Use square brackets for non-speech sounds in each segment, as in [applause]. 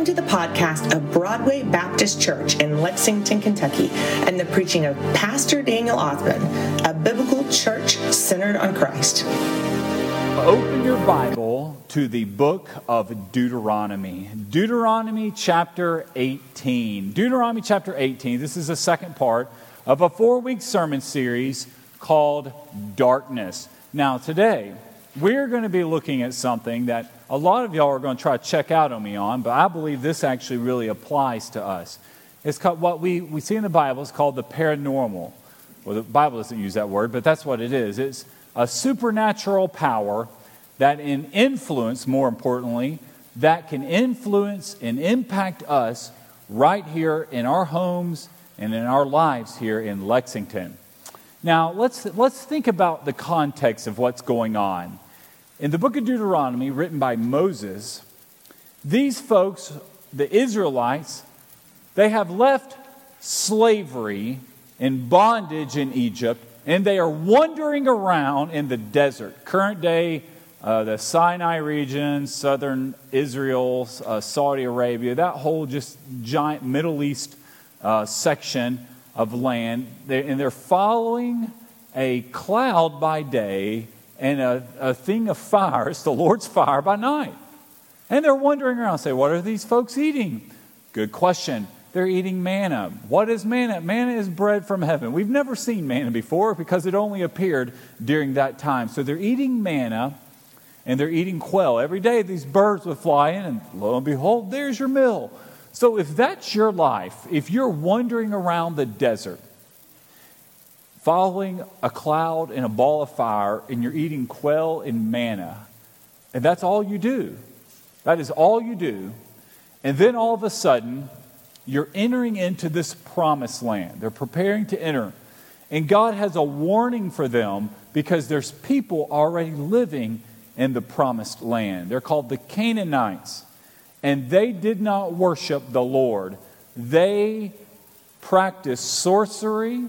Welcome to the podcast of Broadway Baptist Church in Lexington, Kentucky, and the preaching of Pastor Daniel Othman, a biblical church centered on Christ. Open your Bible to the book of Deuteronomy. Deuteronomy chapter 18. Deuteronomy chapter 18. This is the second part of a four week sermon series called Darkness. Now, today, we're going to be looking at something that a lot of y'all are going to try to check out on me on, but I believe this actually really applies to us. It's called what we, we see in the Bible is called the paranormal. Well, the Bible doesn't use that word, but that's what it is. It's a supernatural power that in influence, more importantly, that can influence and impact us right here in our homes and in our lives here in Lexington. Now, let's, let's think about the context of what's going on. In the book of Deuteronomy, written by Moses, these folks, the Israelites, they have left slavery and bondage in Egypt, and they are wandering around in the desert. Current day, uh, the Sinai region, southern Israel, uh, Saudi Arabia, that whole just giant Middle East uh, section of land, they're, and they're following a cloud by day and a, a thing of fire. It's the Lord's fire by night. And they're wandering around, say, What are these folks eating? Good question. They're eating manna. What is manna? Manna is bread from heaven. We've never seen manna before because it only appeared during that time. So they're eating manna and they're eating quail. Every day these birds would fly in, and lo and behold, there's your meal. So, if that's your life, if you're wandering around the desert, following a cloud and a ball of fire, and you're eating quail and manna, and that's all you do, that is all you do, and then all of a sudden, you're entering into this promised land. They're preparing to enter. And God has a warning for them because there's people already living in the promised land. They're called the Canaanites and they did not worship the Lord. They practiced sorcery,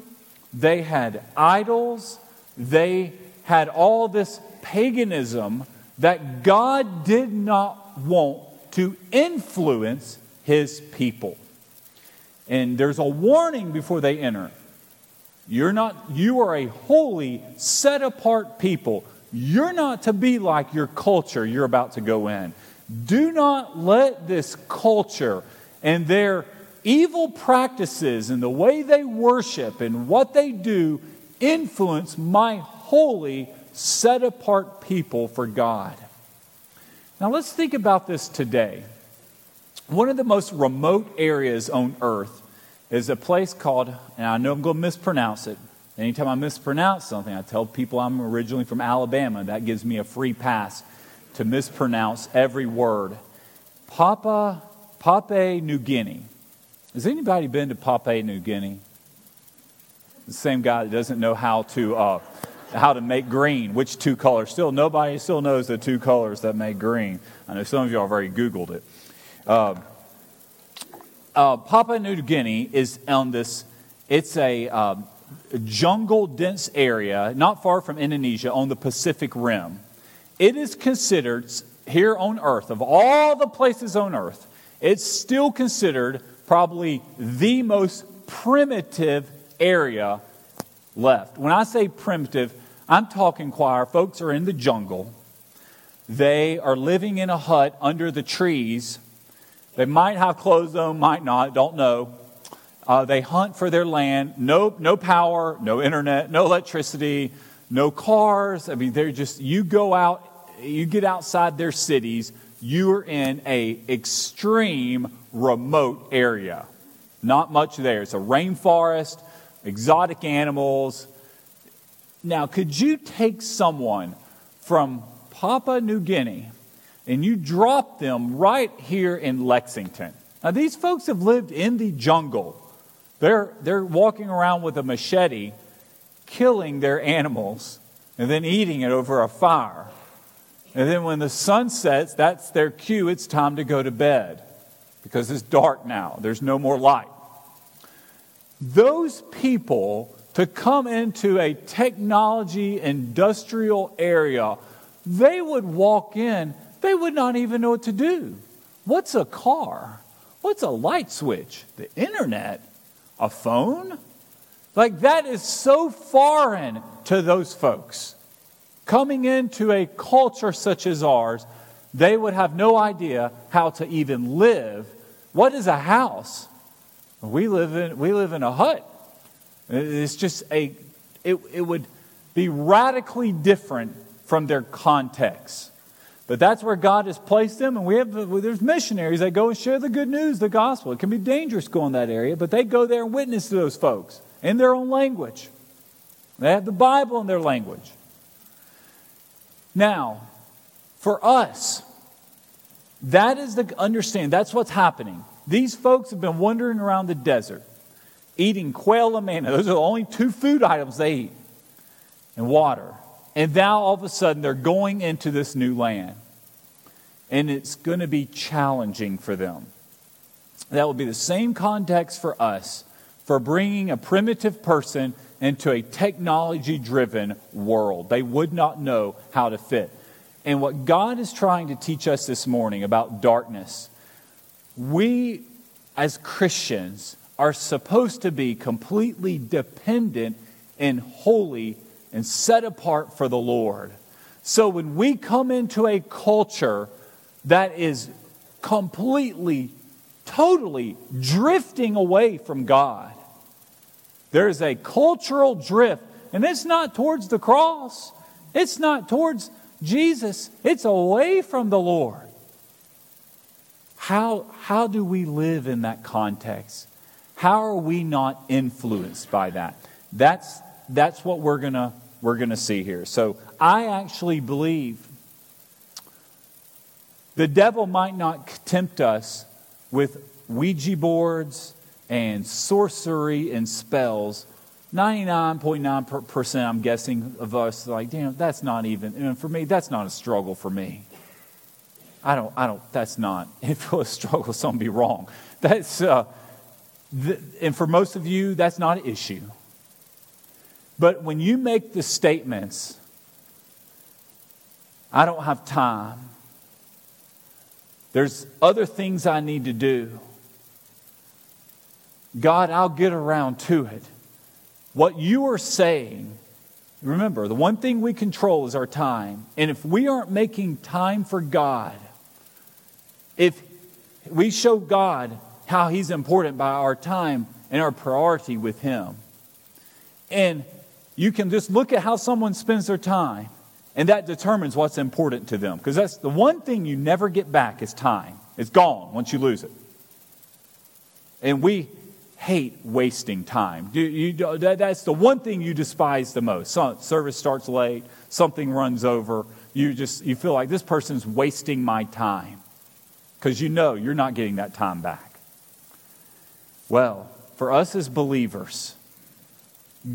they had idols, they had all this paganism that God did not want to influence his people. And there's a warning before they enter. You're not you are a holy, set apart people. You're not to be like your culture you're about to go in. Do not let this culture and their evil practices and the way they worship and what they do influence my holy, set apart people for God. Now, let's think about this today. One of the most remote areas on earth is a place called, and I know I'm going to mispronounce it. Anytime I mispronounce something, I tell people I'm originally from Alabama. That gives me a free pass to mispronounce every word. Papa, Papua New Guinea. Has anybody been to Papua New Guinea? The same guy that doesn't know how to uh, how to make green, which two colors. Still, nobody still knows the two colors that make green. I know some of you have already Googled it. Uh, uh, Papua New Guinea is on this. It's a uh, jungle dense area not far from Indonesia on the Pacific Rim it is considered here on earth, of all the places on earth, it's still considered probably the most primitive area left. When I say primitive, I'm talking choir. Folks are in the jungle. They are living in a hut under the trees. They might have clothes on, might not, don't know. Uh, they hunt for their land. No, no power, no internet, no electricity, no cars. I mean, they're just, you go out you get outside their cities, you are in a extreme remote area. Not much there. It's a rainforest, exotic animals. Now, could you take someone from Papua New Guinea and you drop them right here in Lexington? Now, these folks have lived in the jungle. They're, they're walking around with a machete, killing their animals, and then eating it over a fire. And then when the sun sets, that's their cue. It's time to go to bed because it's dark now. There's no more light. Those people to come into a technology industrial area, they would walk in, they would not even know what to do. What's a car? What's a light switch? The internet? A phone? Like that is so foreign to those folks. Coming into a culture such as ours, they would have no idea how to even live. What is a house? We live in, we live in a hut. It's just a, it, it would be radically different from their context. But that's where God has placed them, and we have there's missionaries that go and share the good news, the gospel. It can be dangerous going that area, but they go there and witness to those folks in their own language. They have the Bible in their language. Now, for us, that is the understand. That's what's happening. These folks have been wandering around the desert, eating quail and manna. Those are the only two food items they eat, and water. And now all of a sudden they're going into this new land. And it's going to be challenging for them. That will be the same context for us for bringing a primitive person into a technology driven world. They would not know how to fit. And what God is trying to teach us this morning about darkness, we as Christians are supposed to be completely dependent and holy and set apart for the Lord. So when we come into a culture that is completely, totally drifting away from God, there's a cultural drift, and it's not towards the cross, it's not towards Jesus, it's away from the Lord. How, how do we live in that context? How are we not influenced by that? That's, that's what we're going we're going to see here. So I actually believe the devil might not tempt us with Ouija boards and sorcery and spells. 99.9% I'm guessing of us like, damn, that's not even, and for me, that's not a struggle for me. I don't, I don't, that's not, [laughs] if it was a struggle, something be wrong. That's, uh, and for most of you, that's not an issue. But when you make the statements, I don't have time, there's other things I need to do. God, I'll get around to it. What you are saying, remember, the one thing we control is our time. And if we aren't making time for God, if we show God how He's important by our time and our priority with Him, and you can just look at how someone spends their time, and that determines what's important to them. Because that's the one thing you never get back is time. It's gone once you lose it. And we hate wasting time. You, you, that's the one thing you despise the most. service starts late, something runs over. You just you feel like this person's wasting my time because you know you're not getting that time back. Well, for us as believers,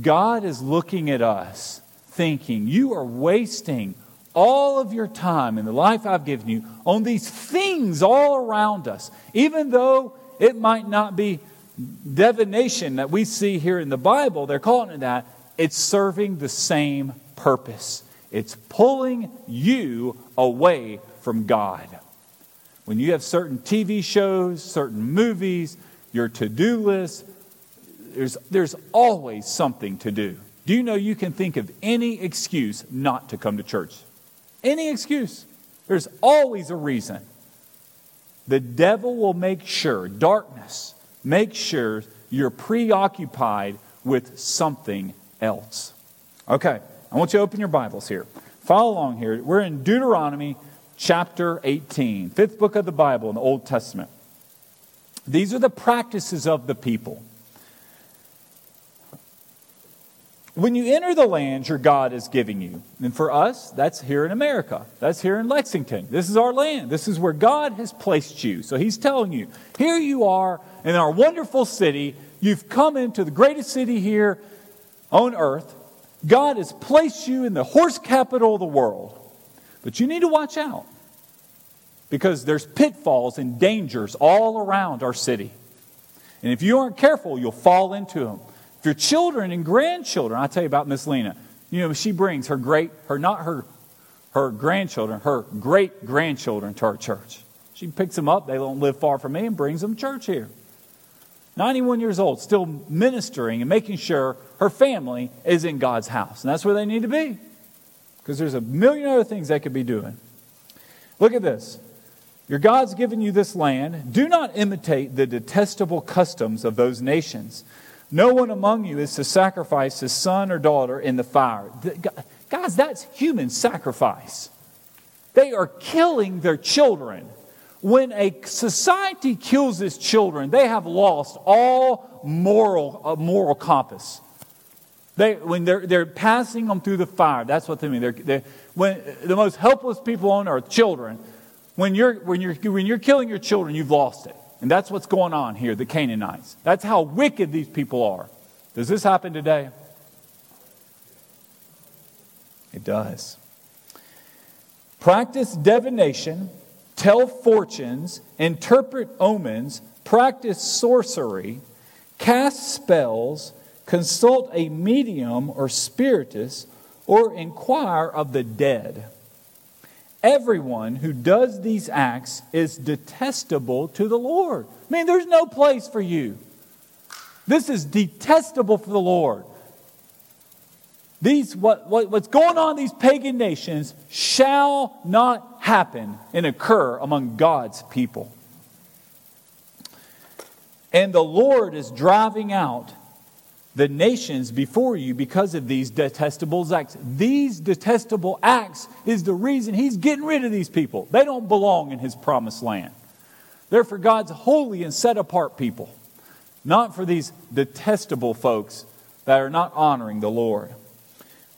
God is looking at us thinking, You are wasting all of your time in the life I've given you on these things all around us, even though it might not be divination that we see here in the Bible, they're calling it that. It's serving the same purpose. It's pulling you away from God. When you have certain TV shows, certain movies, your to do list, there's, there's always something to do. Do you know you can think of any excuse not to come to church? Any excuse. There's always a reason. The devil will make sure, darkness, make sure you're preoccupied with something else. Okay, I want you to open your Bibles here. Follow along here. We're in Deuteronomy chapter 18, fifth book of the Bible in the Old Testament. These are the practices of the people. When you enter the land your God is giving you, and for us, that's here in America. That's here in Lexington. This is our land. This is where God has placed you. So He's telling you, here you are in our wonderful city. You've come into the greatest city here on earth. God has placed you in the horse capital of the world. But you need to watch out because there's pitfalls and dangers all around our city. And if you aren't careful, you'll fall into them your children and grandchildren, I'll tell you about Miss Lena. You know, she brings her great, her not her, her grandchildren, her great grandchildren to our church. She picks them up, they don't live far from me, and brings them to church here. 91 years old, still ministering and making sure her family is in God's house. And that's where they need to be. Because there's a million other things they could be doing. Look at this. Your God's given you this land. Do not imitate the detestable customs of those nations. No one among you is to sacrifice his son or daughter in the fire. Guys, that's human sacrifice. They are killing their children. When a society kills its children, they have lost all moral, uh, moral compass. They, when they're, they're passing them through the fire, that's what they mean. They're, they're, when, the most helpless people on earth, children, when you're, when, you're, when you're killing your children, you've lost it. And that's what's going on here, the Canaanites. That's how wicked these people are. Does this happen today? It does. Practice divination, tell fortunes, interpret omens, practice sorcery, cast spells, consult a medium or spiritist, or inquire of the dead. Everyone who does these acts is detestable to the Lord. I mean, there's no place for you. This is detestable for the Lord. These, what, what, what's going on in these pagan nations shall not happen and occur among God's people. And the Lord is driving out the nations before you because of these detestable acts. These detestable acts is the reason he's getting rid of these people. They don't belong in his promised land. They're for God's holy and set apart people, not for these detestable folks that are not honoring the Lord.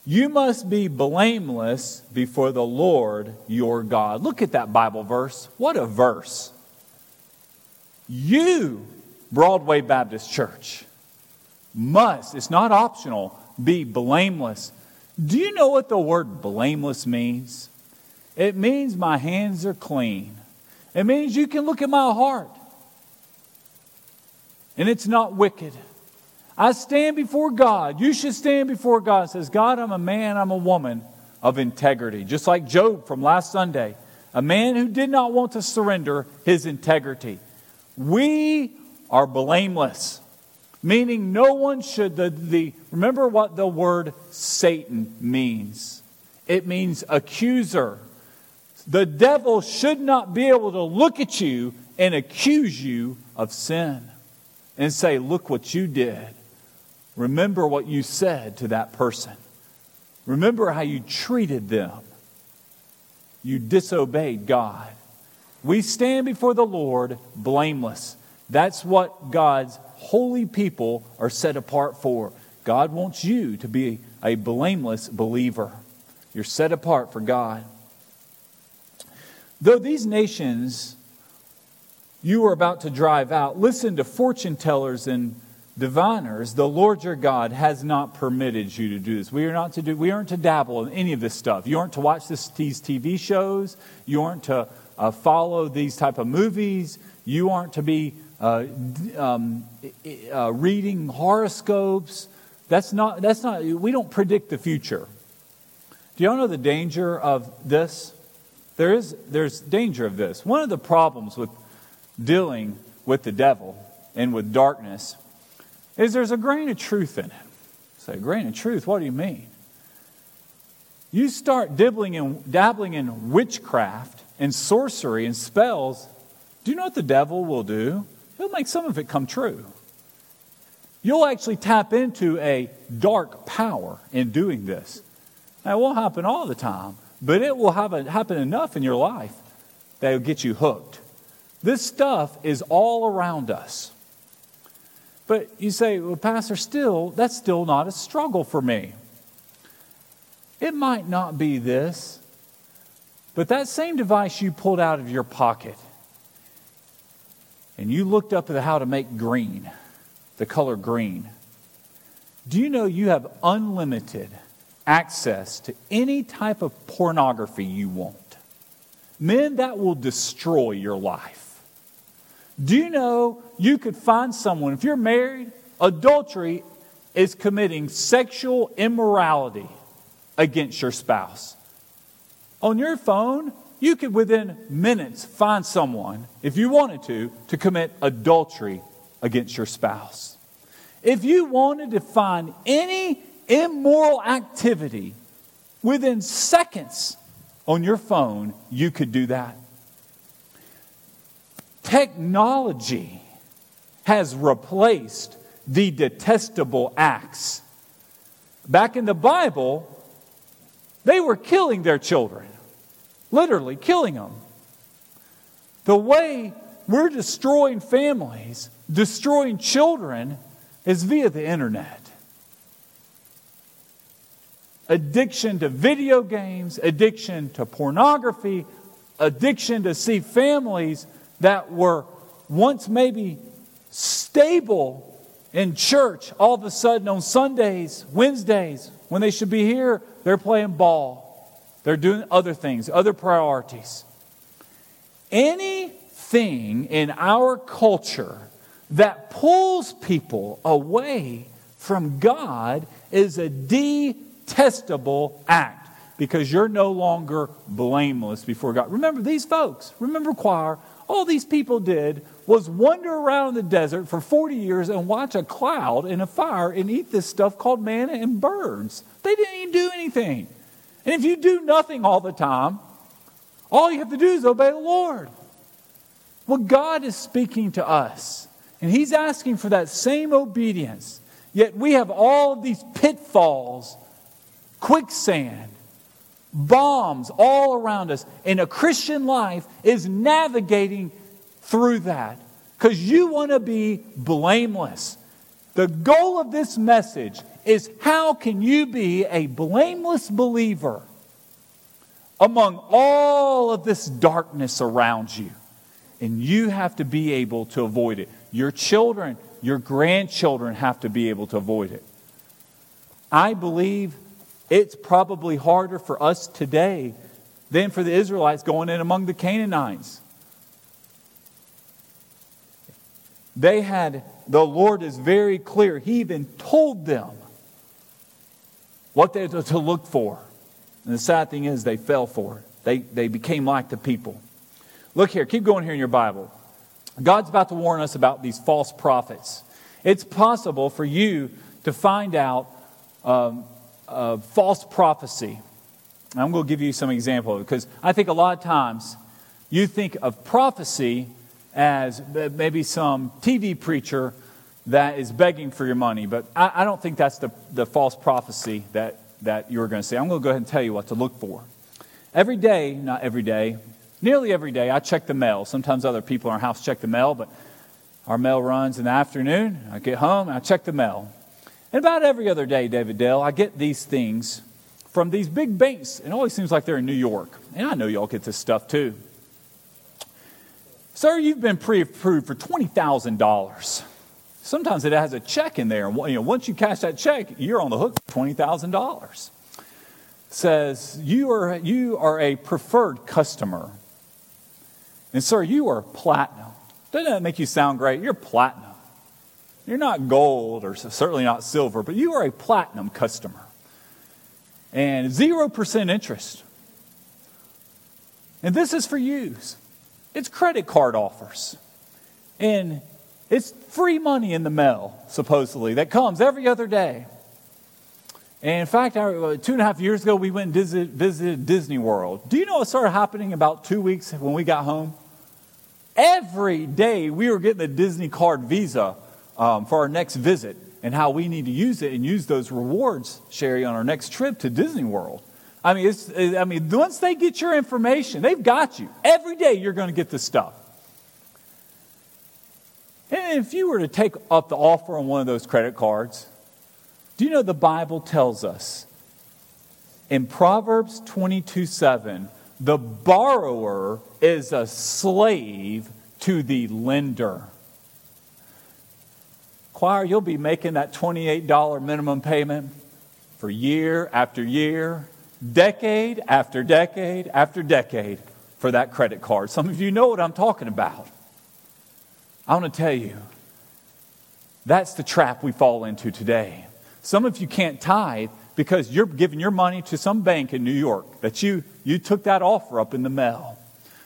You must be blameless before the Lord your God. Look at that Bible verse. What a verse. You, Broadway Baptist Church, must, it's not optional, be blameless. Do you know what the word blameless means? It means my hands are clean. It means you can look at my heart and it's not wicked. I stand before God. You should stand before God and says, God, I'm a man, I'm a woman of integrity. Just like Job from last Sunday, a man who did not want to surrender his integrity. We are blameless meaning no one should the, the remember what the word satan means. It means accuser. The devil should not be able to look at you and accuse you of sin and say look what you did. Remember what you said to that person. Remember how you treated them. You disobeyed god. We stand before the lord blameless. That's what god's holy people are set apart for. God wants you to be a blameless believer. You're set apart for God. Though these nations you are about to drive out, listen to fortune tellers and diviners. The Lord your God has not permitted you to do this. We are not to do. We aren't to dabble in any of this stuff. You aren't to watch this, these TV shows. You aren't to uh, follow these type of movies. You aren't to be uh, um, uh, reading horoscopes. That's not, that's not, we don't predict the future. Do y'all know the danger of this? There is, there's danger of this. One of the problems with dealing with the devil and with darkness is there's a grain of truth in it. Say, a grain of truth? What do you mean? You start dibbling and dabbling in witchcraft and sorcery and spells. Do you know what the devil will do? He'll make some of it come true. You'll actually tap into a dark power in doing this. Now, it won't happen all the time, but it will happen enough in your life that it'll get you hooked. This stuff is all around us. But you say, well, Pastor, still, that's still not a struggle for me. It might not be this, but that same device you pulled out of your pocket and you looked up at how to make green, the color green, do you know you have unlimited access to any type of pornography you want? Men, that will destroy your life. Do you know you could find someone, if you're married, adultery is committing sexual immorality against your spouse. On your phone, you could within minutes find someone, if you wanted to, to commit adultery against your spouse. If you wanted to find any immoral activity within seconds on your phone, you could do that. Technology has replaced the detestable acts. Back in the Bible, they were killing their children, literally killing them. The way we're destroying families, destroying children, is via the internet. Addiction to video games, addiction to pornography, addiction to see families that were once maybe stable in church, all of a sudden on Sundays, Wednesdays, when they should be here, they're playing ball. They're doing other things, other priorities. Anything in our culture that pulls people away from God is a detestable act because you're no longer blameless before God. Remember these folks, remember choir, all these people did was wander around the desert for 40 years and watch a cloud and a fire and eat this stuff called manna and birds. They didn't even do anything. And if you do nothing all the time, all you have to do is obey the Lord. Well, God is speaking to us, and He's asking for that same obedience. Yet we have all of these pitfalls, quicksand, bombs all around us. And a Christian life is navigating through that because you want to be blameless. The goal of this message is how can you be a blameless believer among all of this darkness around you? And you have to be able to avoid it. Your children, your grandchildren have to be able to avoid it. I believe it's probably harder for us today than for the Israelites going in among the Canaanites. They had, the Lord is very clear. He even told them what they were to look for. And the sad thing is, they fell for it. They, they became like the people. Look here, keep going here in your Bible. God's about to warn us about these false prophets. It's possible for you to find out um, false prophecy. And I'm going to give you some example because I think a lot of times you think of prophecy as maybe some TV preacher that is begging for your money, but I, I don't think that's the, the false prophecy that, that you're going to say. I'm going to go ahead and tell you what to look for. Every day, not every day, nearly every day, I check the mail. Sometimes other people in our house check the mail, but our mail runs in the afternoon. I get home and I check the mail. And about every other day, David Dale, I get these things from these big banks. It always seems like they're in New York. And I know y'all get this stuff too. Sir, you've been pre approved for $20,000. Sometimes it has a check in there. You know, once you cash that check, you're on the hook for $20,000. Says, you are, you are a preferred customer. And, sir, you are platinum. Doesn't that make you sound great? You're platinum. You're not gold or certainly not silver, but you are a platinum customer. And 0% interest. And this is for use. It's credit card offers. And it's free money in the mail, supposedly, that comes every other day. And in fact, uh, two and a half years ago, we went and visited Disney World. Do you know what started happening about two weeks when we got home? Every day we were getting the Disney card visa um, for our next visit and how we need to use it and use those rewards, Sherry, on our next trip to Disney World. I mean, it's, I mean, once they get your information, they've got you. Every day you're going to get this stuff. And if you were to take up the offer on one of those credit cards, do you know the Bible tells us in Proverbs 22 7, the borrower is a slave to the lender. Choir, you'll be making that $28 minimum payment for year after year, decade after decade after decade for that credit card. Some of you know what I'm talking about. I want to tell you, that's the trap we fall into today. Some of you can't tithe because you're giving your money to some bank in New York that you, you took that offer up in the mail.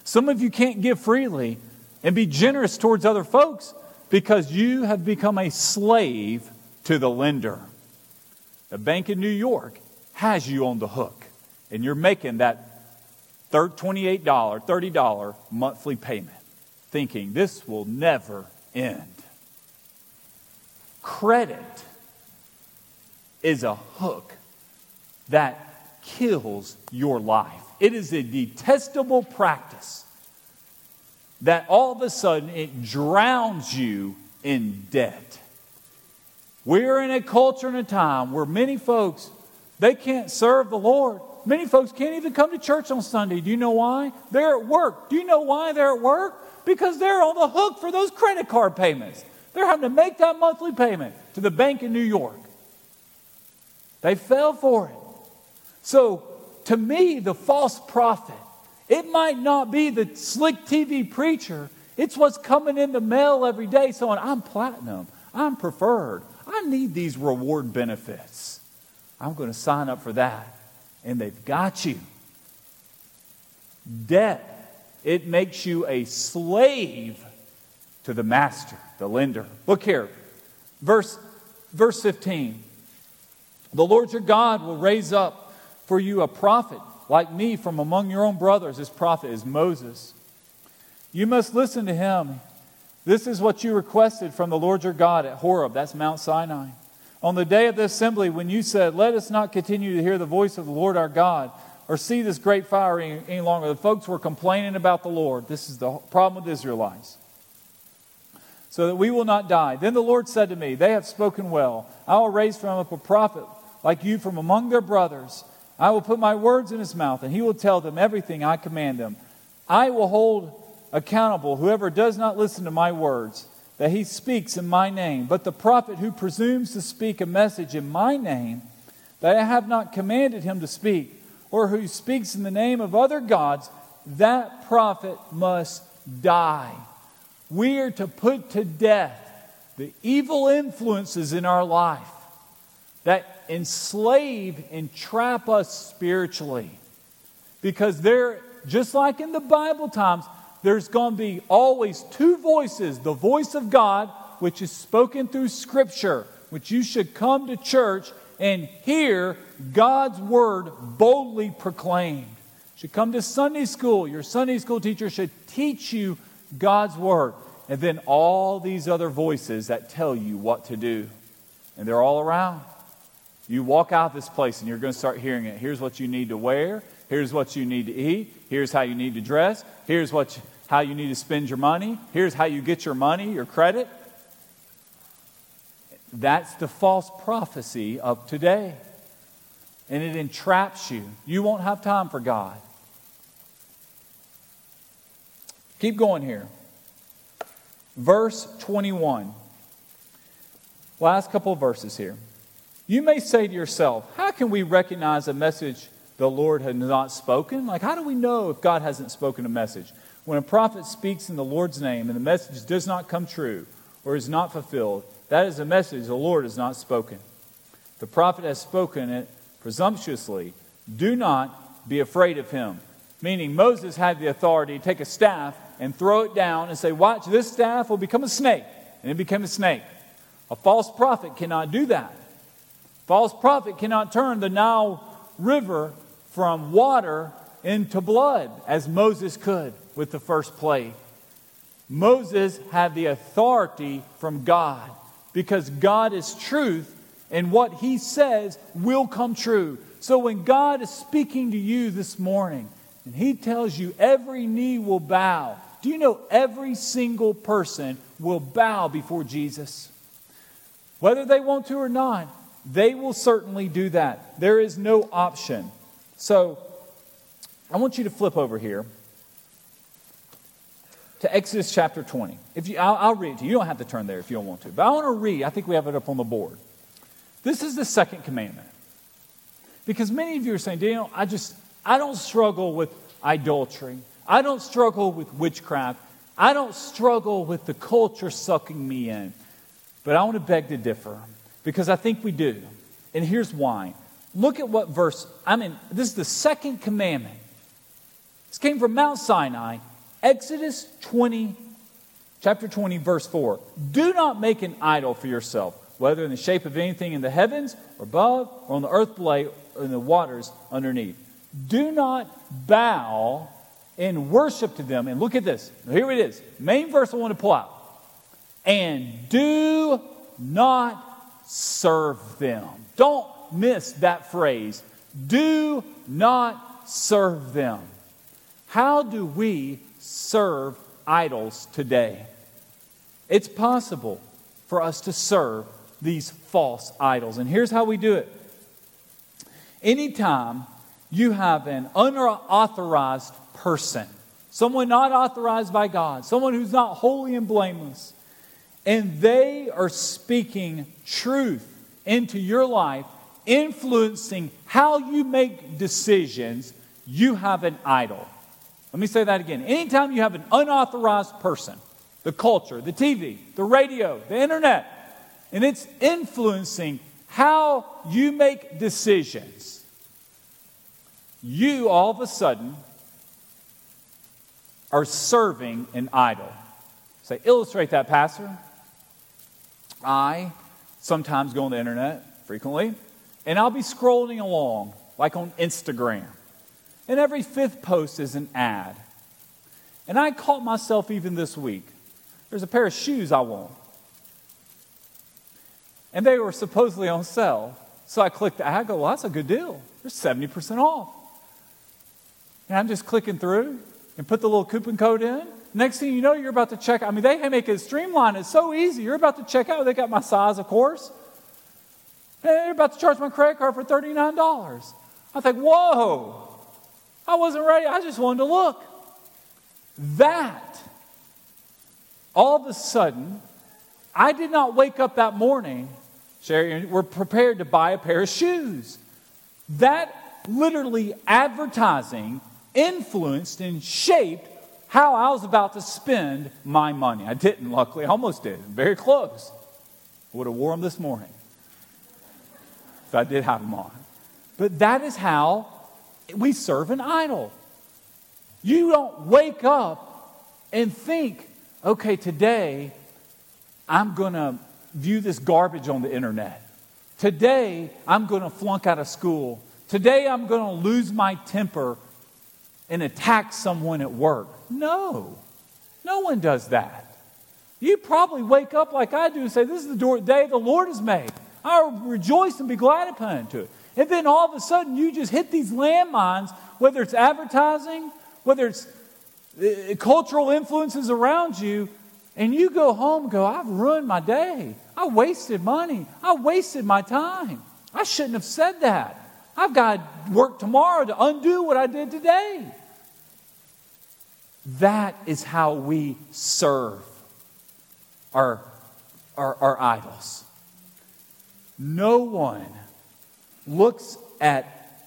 Some of you can't give freely and be generous towards other folks because you have become a slave to the lender. The bank in New York has you on the hook, and you're making that $28, $30 monthly payment, thinking this will never end. Credit is a hook that kills your life. It is a detestable practice that all of a sudden it drowns you in debt. We're in a culture and a time where many folks they can't serve the Lord. Many folks can't even come to church on Sunday. Do you know why? They're at work. Do you know why they're at work? Because they're on the hook for those credit card payments. They're having to make that monthly payment to the bank in New York. They fell for it. So, to me, the false prophet, it might not be the slick TV preacher, it's what's coming in the mail every day saying, I'm platinum, I'm preferred, I need these reward benefits. I'm going to sign up for that. And they've got you. Debt, it makes you a slave to the master, the lender. Look here, verse, verse 15. The Lord your God will raise up for you a prophet like me from among your own brothers. This prophet is Moses. You must listen to him. This is what you requested from the Lord your God at Horeb, that's Mount Sinai. On the day of the assembly, when you said, Let us not continue to hear the voice of the Lord our God or see this great fire any, longer, the folks were complaining about the Lord. This is the problem with Israelites. So that we will not die. Then the Lord said to me, They have spoken well. I will raise from up a prophet like you from among their brothers. I will put my words in his mouth, and he will tell them everything I command them. I will hold accountable whoever does not listen to my words that he speaks in my name. But the prophet who presumes to speak a message in my name that I have not commanded him to speak, or who speaks in the name of other gods, that prophet must die. We are to put to death the evil influences in our life that enslave and trap us spiritually. Because they're, just like in the Bible times, there's going to be always two voices the voice of God, which is spoken through Scripture, which you should come to church and hear God's word boldly proclaimed. You should come to Sunday school. Your Sunday school teacher should teach you God's word. And then all these other voices that tell you what to do. And they're all around. You walk out this place and you're going to start hearing it. Here's what you need to wear. Here's what you need to eat. Here's how you need to dress. Here's what you, how you need to spend your money. Here's how you get your money, your credit. That's the false prophecy of today. And it entraps you. You won't have time for God. Keep going here. Verse 21. Last couple of verses here. You may say to yourself, How can we recognize a message the Lord has not spoken? Like, how do we know if God hasn't spoken a message? When a prophet speaks in the Lord's name and the message does not come true or is not fulfilled, that is a message the Lord has not spoken. The prophet has spoken it presumptuously. Do not be afraid of him. Meaning, Moses had the authority to take a staff and throw it down and say, Watch, this staff will become a snake. And it became a snake. A false prophet cannot do that. False prophet cannot turn the Nile River from water into blood as Moses could with the first plague. Moses had the authority from God because God is truth and what he says will come true. So when God is speaking to you this morning and he tells you every knee will bow, do you know every single person will bow before Jesus? Whether they want to or not, they will certainly do that. There is no option. So I want you to flip over here to Exodus chapter 20. If you, I'll, I'll read it to you. You don't have to turn there if you don't want to. But I want to read, I think we have it up on the board. This is the second commandment. Because many of you are saying, Daniel, I just, I don't struggle with idolatry. I don't struggle with witchcraft. I don't struggle with the culture sucking me in. But I want to beg to differ because I think we do. And here's why Look at what verse, I mean, this is the second commandment. This came from Mount Sinai, Exodus 20, chapter 20, verse 4. Do not make an idol for yourself, whether in the shape of anything in the heavens or above, or on the earth below, or in the waters underneath. Do not bow and worship to them. And look at this. Here it is. Main verse I want to pull out. And do not serve them. Don't miss that phrase. Do not serve them. How do we serve idols today? It's possible for us to serve these false idols. And here's how we do it. Anytime you have an unauthorized person, someone not authorized by God, someone who's not holy and blameless, and they are speaking truth into your life, influencing how you make decisions, you have an idol. Let me say that again. Anytime you have an unauthorized person, the culture, the TV, the radio, the internet, and it's influencing how you make decisions, you all of a sudden are serving an idol. Say, illustrate that, Pastor. I sometimes go on the internet frequently, and I'll be scrolling along, like on Instagram. And every fifth post is an ad. And I caught myself even this week. There's a pair of shoes I want. And they were supposedly on sale. So I clicked the ad, I go, well, that's a good deal. They're 70% off. And I'm just clicking through and put the little coupon code in. Next thing you know, you're about to check. I mean, they make it streamlined. It's so easy. You're about to check out. They got my size, of course. And they're about to charge my credit card for $39. I think, whoa. I wasn't ready. I just wanted to look. That, all of a sudden, I did not wake up that morning, Sherry, we're prepared to buy a pair of shoes. That literally advertising influenced and shaped how I was about to spend my money. I didn't, luckily. I almost did. Very close. Would have worn them this morning if I did have them on. But that is how we serve an idol. You don't wake up and think, okay, today I'm going to view this garbage on the internet. Today I'm going to flunk out of school. Today I'm going to lose my temper and attack someone at work. No, no one does that. You probably wake up like I do and say, This is the day the Lord has made. I'll rejoice and be glad upon it. And then all of a sudden, you just hit these landmines, whether it's advertising, whether it's uh, cultural influences around you, and you go home go, I've ruined my day. I wasted money. I wasted my time. I shouldn't have said that. I've got to work tomorrow to undo what I did today. That is how we serve our, our, our idols. No one looks at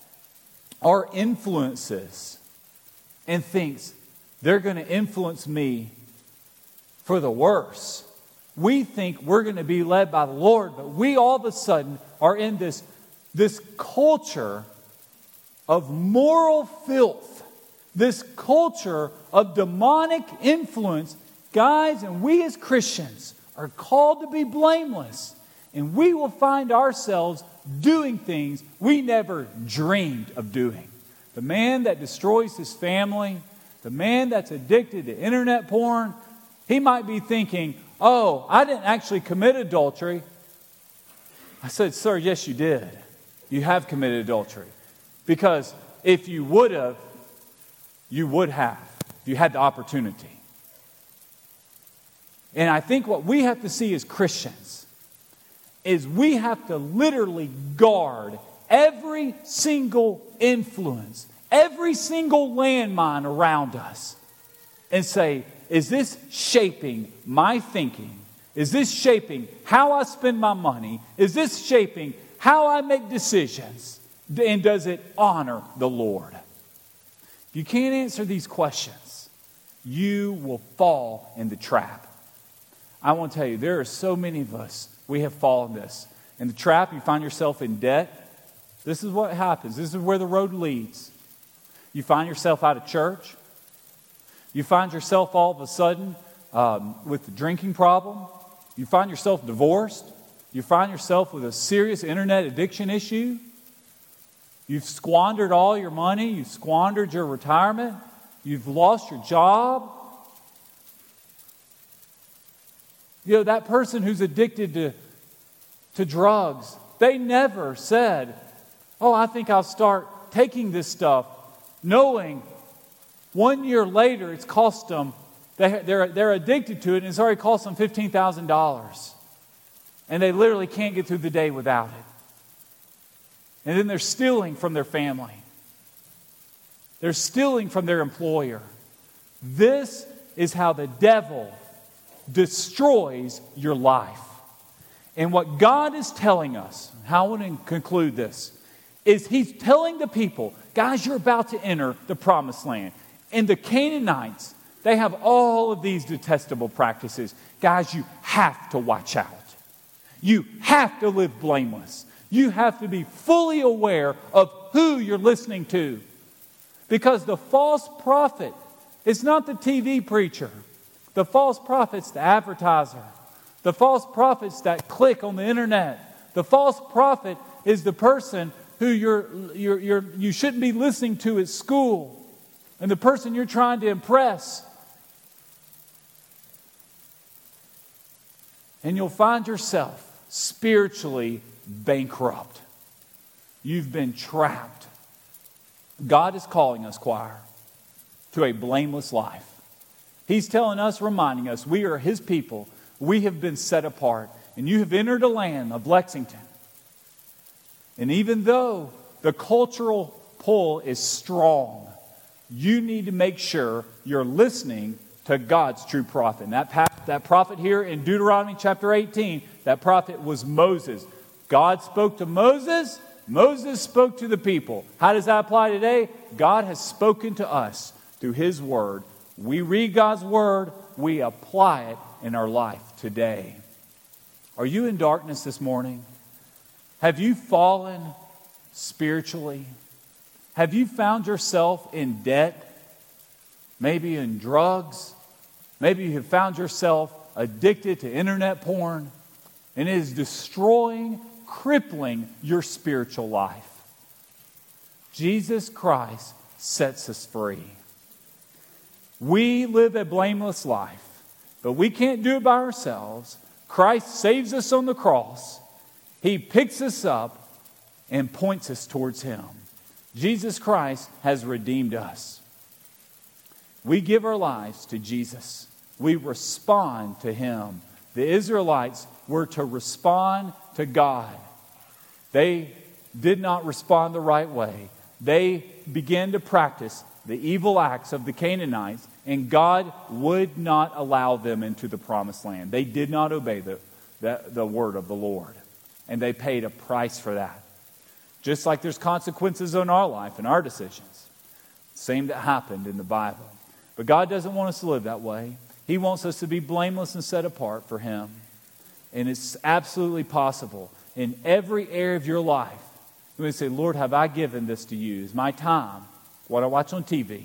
our influences and thinks they're going to influence me for the worse. We think we're going to be led by the Lord, but we all of a sudden are in this, this culture of moral filth, this culture of demonic influence. Guys, and we as Christians are called to be blameless, and we will find ourselves doing things we never dreamed of doing. The man that destroys his family, the man that's addicted to internet porn, he might be thinking, Oh, I didn't actually commit adultery. I said, Sir, yes, you did. You have committed adultery. Because if you would have, you would have. If you had the opportunity. And I think what we have to see as Christians is we have to literally guard every single influence, every single landmine around us, and say, is this shaping my thinking? Is this shaping how I spend my money? Is this shaping how I make decisions? And does it honor the Lord? If you can't answer these questions, you will fall in the trap. I want to tell you, there are so many of us we have fallen this. In the trap, you find yourself in debt. This is what happens. This is where the road leads. You find yourself out of church. You find yourself all of a sudden um, with a drinking problem. You find yourself divorced. You find yourself with a serious internet addiction issue. You've squandered all your money. You've squandered your retirement. You've lost your job. You know, that person who's addicted to, to drugs, they never said, Oh, I think I'll start taking this stuff, knowing one year later it's cost them, they, they're, they're addicted to it, and it's already cost them $15,000. And they literally can't get through the day without it. And then they're stealing from their family. They're stealing from their employer. This is how the devil destroys your life. And what God is telling us, how I want to conclude this, is He's telling the people, guys, you're about to enter the promised land. And the Canaanites, they have all of these detestable practices. Guys, you have to watch out. You have to live blameless. You have to be fully aware of who you're listening to. Because the false prophet is not the TV preacher, the false prophet's the advertiser, the false prophet's that click on the internet, the false prophet is the person who you're, you're, you're, you shouldn't be listening to at school and the person you're trying to impress. And you'll find yourself spiritually bankrupt. You've been trapped. God is calling us, choir, to a blameless life. He's telling us, reminding us, we are His people. We have been set apart. And you have entered a land of Lexington. And even though the cultural pull is strong, you need to make sure you're listening to God's true prophet. And that, that prophet here in Deuteronomy chapter 18, that prophet was Moses. God spoke to Moses, Moses spoke to the people. How does that apply today? God has spoken to us through his word. We read God's word, we apply it in our life today. Are you in darkness this morning? Have you fallen spiritually? Have you found yourself in debt? Maybe in drugs? Maybe you have found yourself addicted to internet porn and it is destroying, crippling your spiritual life. Jesus Christ sets us free. We live a blameless life, but we can't do it by ourselves. Christ saves us on the cross. He picks us up and points us towards Him. Jesus Christ has redeemed us. We give our lives to Jesus, we respond to Him. The Israelites were to respond to God. They did not respond the right way. They began to practice the evil acts of the Canaanites, and God would not allow them into the promised land. They did not obey the, the, the word of the Lord, and they paid a price for that. Just like there's consequences in our life and our decisions. Same that happened in the Bible. But God doesn't want us to live that way. He wants us to be blameless and set apart for Him. And it's absolutely possible in every area of your life. You may say, Lord, have I given this to you? Is my time, what I watch on TV,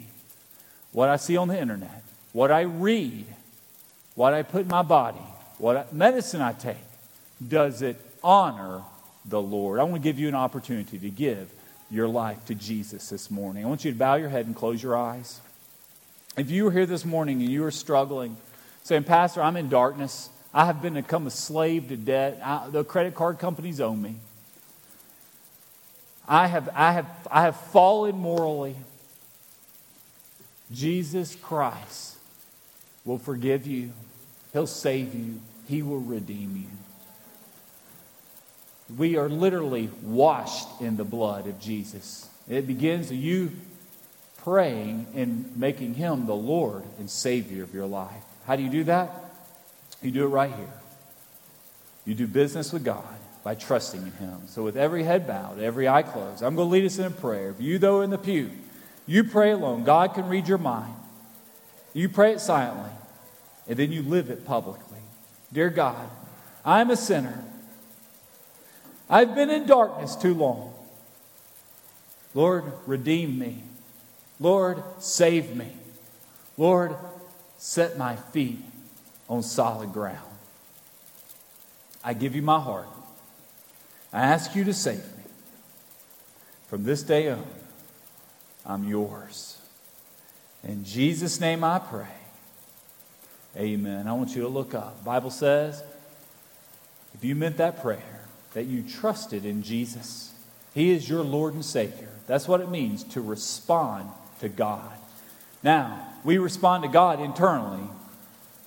what I see on the internet, what I read, what I put in my body, what medicine I take, does it honor the Lord. I want to give you an opportunity to give your life to Jesus this morning. I want you to bow your head and close your eyes. If you are here this morning and you are struggling, saying, Pastor, I'm in darkness, I have been become a slave to debt, I, the credit card companies owe me. I have, I, have, I have fallen morally. Jesus Christ will forgive you. He'll save you. He will redeem you. We are literally washed in the blood of Jesus. It begins with you praying and making Him the Lord and Savior of your life. How do you do that? You do it right here. You do business with God by trusting in Him. So, with every head bowed, every eye closed, I'm going to lead us in a prayer. If you, though, in the pew, you pray alone, God can read your mind. You pray it silently, and then you live it publicly. Dear God, I'm a sinner. I've been in darkness too long. Lord, redeem me. Lord, save me. Lord, set my feet on solid ground. I give you my heart. I ask you to save me. From this day on, I'm yours. In Jesus' name I pray. Amen. I want you to look up. Bible says, if you meant that prayer, that you trusted in Jesus, He is your Lord and Savior. That's what it means to respond to God. Now, we respond to God internally.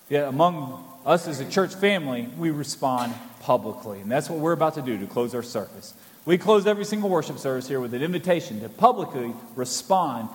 Yet among us as a church family, we respond publicly. And that's what we're about to do to close our service. We close every single worship service here with an invitation to publicly respond